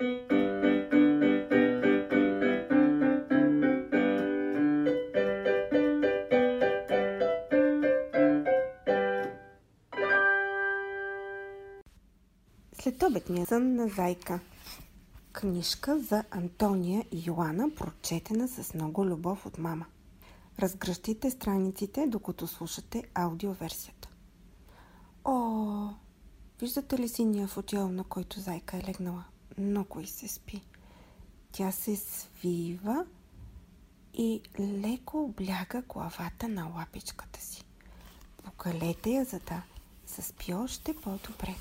Следобедния сън на Зайка Книжка за Антония и Йоана, прочетена с много любов от мама. Разгръщайте страниците, докато слушате аудиоверсията. О, виждате ли синия футиол, на който Зайка е легнала? Много и се спи. Тя се свива и леко обляга главата на лапичката си. Покалете я, за да заспи още по-добре.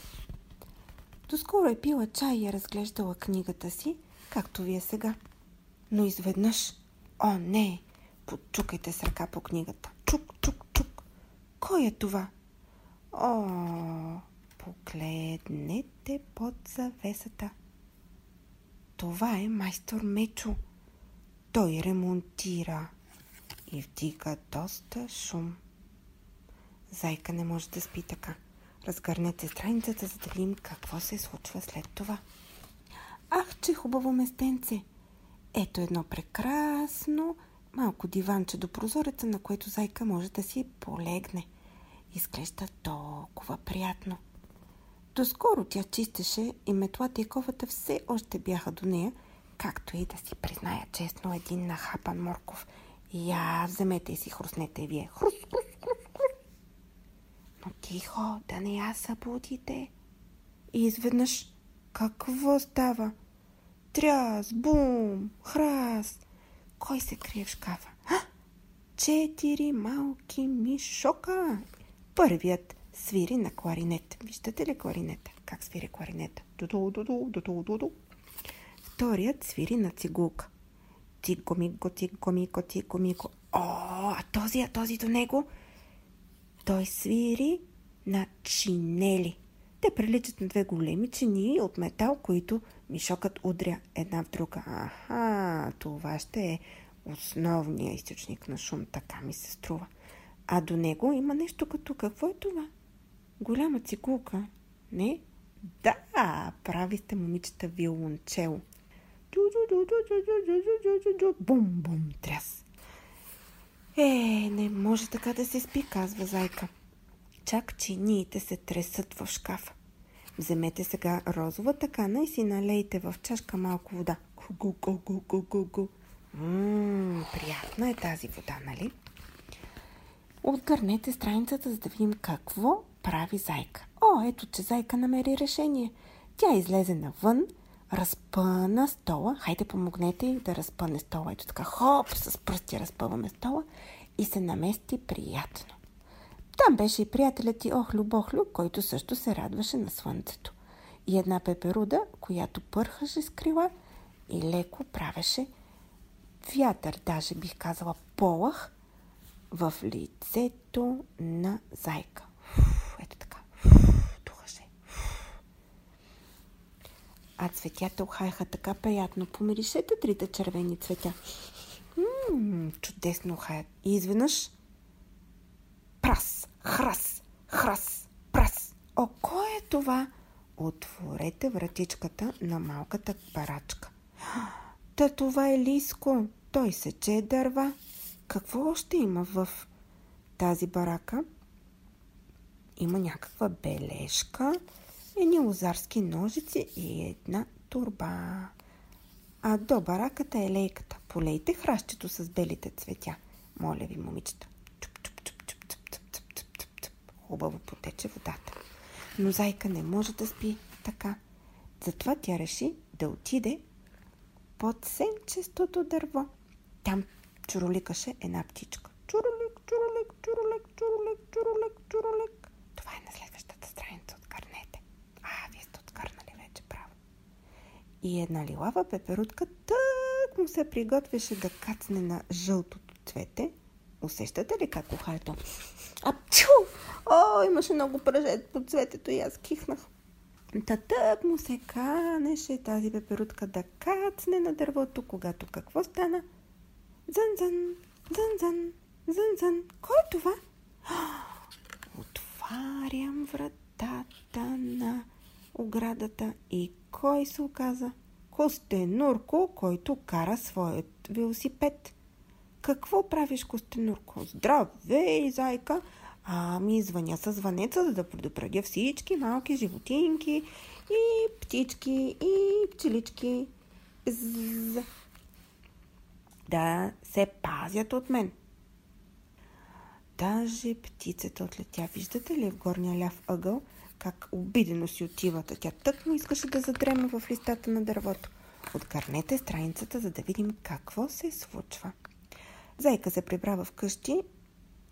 Доскоро е пила чай и е разглеждала книгата си, както вие сега. Но изведнъж, о не, подчукайте с ръка по книгата. Чук, чук, чук. Кой е това? О, погледнете под завесата. Това е майстор Мечо. Той ремонтира и вдига доста шум. Зайка не може да спи така. Разгърнете страницата, за да видим какво се случва след това. Ах, че хубаво местенце! Ето едно прекрасно малко диванче до прозореца, на което зайка може да си полегне. Изглежда толкова приятно. Доскоро тя чистеше и метлата и ковата все още бяха до нея, както и да си призная честно един нахапан морков. Я, вземете и си хруснете вие. Хрус, хрус, но тихо, да не я събудите. И изведнъж какво става? Тряс, бум, храс. Кой се крие в шкафа? А? Четири малки мишока. Първият свири на кларинет. Виждате ли кларинета? Как свири кларинета? Ду-ду, ду-ду, ду-ду, ду-ду. Вторият свири на цигулка. Тиго, миго, тиго, миго, тиго. О, а този, а този до него – той свири на чинели. Те приличат на две големи чини от метал, които мишокът удря една в друга. Аха, това ще е основният източник на шум, така ми се струва. А до него има нещо като какво е това? Голяма цикулка. Не? Да, прави сте момичета виолончело. Бум, бум, тряс. Е, не може така да се спи, казва зайка. Чак чиниите се тресат в шкафа. Вземете сега розова такана и си налейте в чашка малко вода. Гу-гу-гу-гу-гу-гу. Ммм, приятна е тази вода, нали? Отгърнете страницата, за да видим какво прави зайка. О, ето, че зайка намери решение. Тя излезе навън, разпъна стола. Хайде, помогнете да разпъне стола. Ето така, хоп, с пръсти разпъваме стола и се намести приятно. Там беше и приятелят ти Охлю Бохлю, който също се радваше на слънцето. И една пеперуда, която пърхаше с крила и леко правеше вятър, даже бих казала полах, в лицето на зайка. ето така. духаше. А цветята ухаяха така приятно. Помиришете трите червени цветя. Ммм, чудесно хаят. И изведнъж прас, храс, храс, прас. О, кой е това? Отворете вратичката на малката барачка. Та това е Лиско. Той сече дърва. Какво още има в тази барака? Има някаква бележка, едни лозарски ножици и една турба. А до бараката е лейката. Полейте хращето с белите цветя. Моля ви, момичета. Чуп, чуп, чуп, чуп, чуп, чуп, чуп, чуп, чуп. Хубаво потече водата. Но зайка не може да спи така. Затова тя реши да отиде под сенчестото дърво. Там чуроликаше една птичка. Чуролик, чуролик, чуролик, чуролик, чуролик, чуролик. Това е на следващата страница. Откърнете. А, вие сте откърнали вече право. И една лилава пеперутка тък му се приготвяше да кацне на жълтото цвете. Усещате ли как ухаето? Апчу! О, имаше много пръже по цветето и аз кихнах. Та тък му се канеше тази пеперутка да кацне на дървото, когато какво стана? Зън-зън, зън-зън, зън-зън. Кой е това? Отварям вратата на оградата и кой се оказа? Костенурко, който кара своят велосипед. Какво правиш, Костенурко? Здравей, зайка! Ами, звъня с звънеца, за да предупредя всички малки животинки и птички и пчелички. З... Да се пазят от мен. Даже птицата отлетя. Виждате ли в горния ляв ъгъл как обидено си отивата? Тя тък му искаше да задреме в листата на дървото. Откърнете страницата, за да видим какво се случва. Зайка се прибра в къщи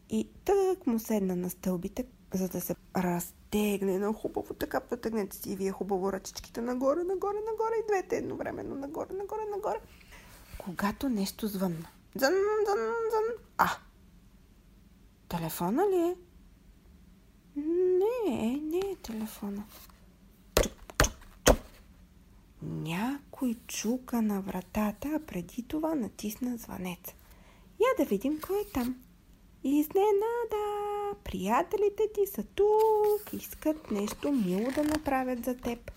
и тък му седна на стълбите, за да се разтегне на хубаво. Така потегнете си и вие хубаво ръчичките нагоре, нагоре, нагоре и двете едновременно нагоре, нагоре, нагоре. Когато нещо звънна. Зън, зън, зън. А! Телефона ли е? Не, не е телефона. Някой чука на вратата, а преди това натисна звънец. Я да видим кой е там. Изненада! Приятелите ти са тук, искат нещо мило да направят за теб.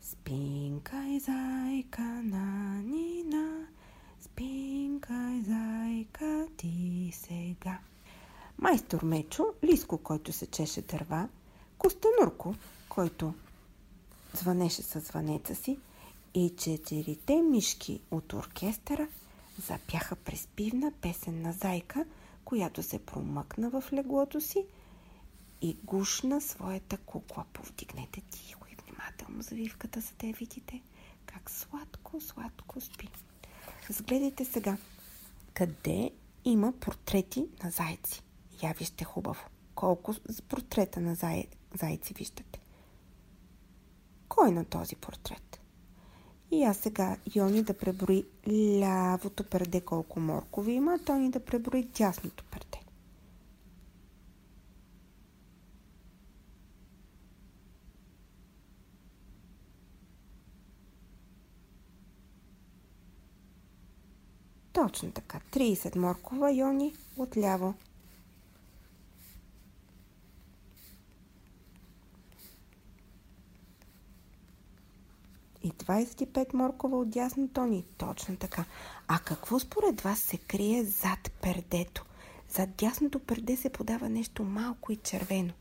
Спинкай, зайка на Нина, спинкай, зайка ти сега. Майстор Мечо, Лиско, който се чеше дърва, Костенурко, който звънеше със звънеца си и четирите мишки от оркестъра – запяха преспивна песен на зайка, която се промъкна в леглото си и гушна своята кукла. Повдигнете тихо и внимателно завивката, за да я видите как сладко, сладко спи. Разгледайте сега къде има портрети на зайци. Я вижте хубаво. Колко портрета на зай... зайци виждате? Кой е на този портрет? И аз сега Йони да преброи лявото перде колко моркови има, а Тони да преброи дясното перде. Точно така. 30 моркова, Йони, отляво. И 25 моркова от дясно тони. Точно така. А какво според вас се крие зад пердето? Зад дясното перде се подава нещо малко и червено.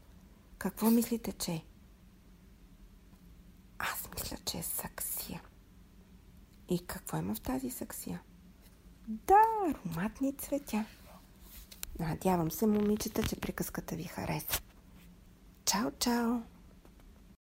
Какво мислите, че е? Аз мисля, че е саксия. И какво има в тази саксия? Да, ароматни цветя. Надявам се, момичета, че приказката ви хареса. Чао, чао!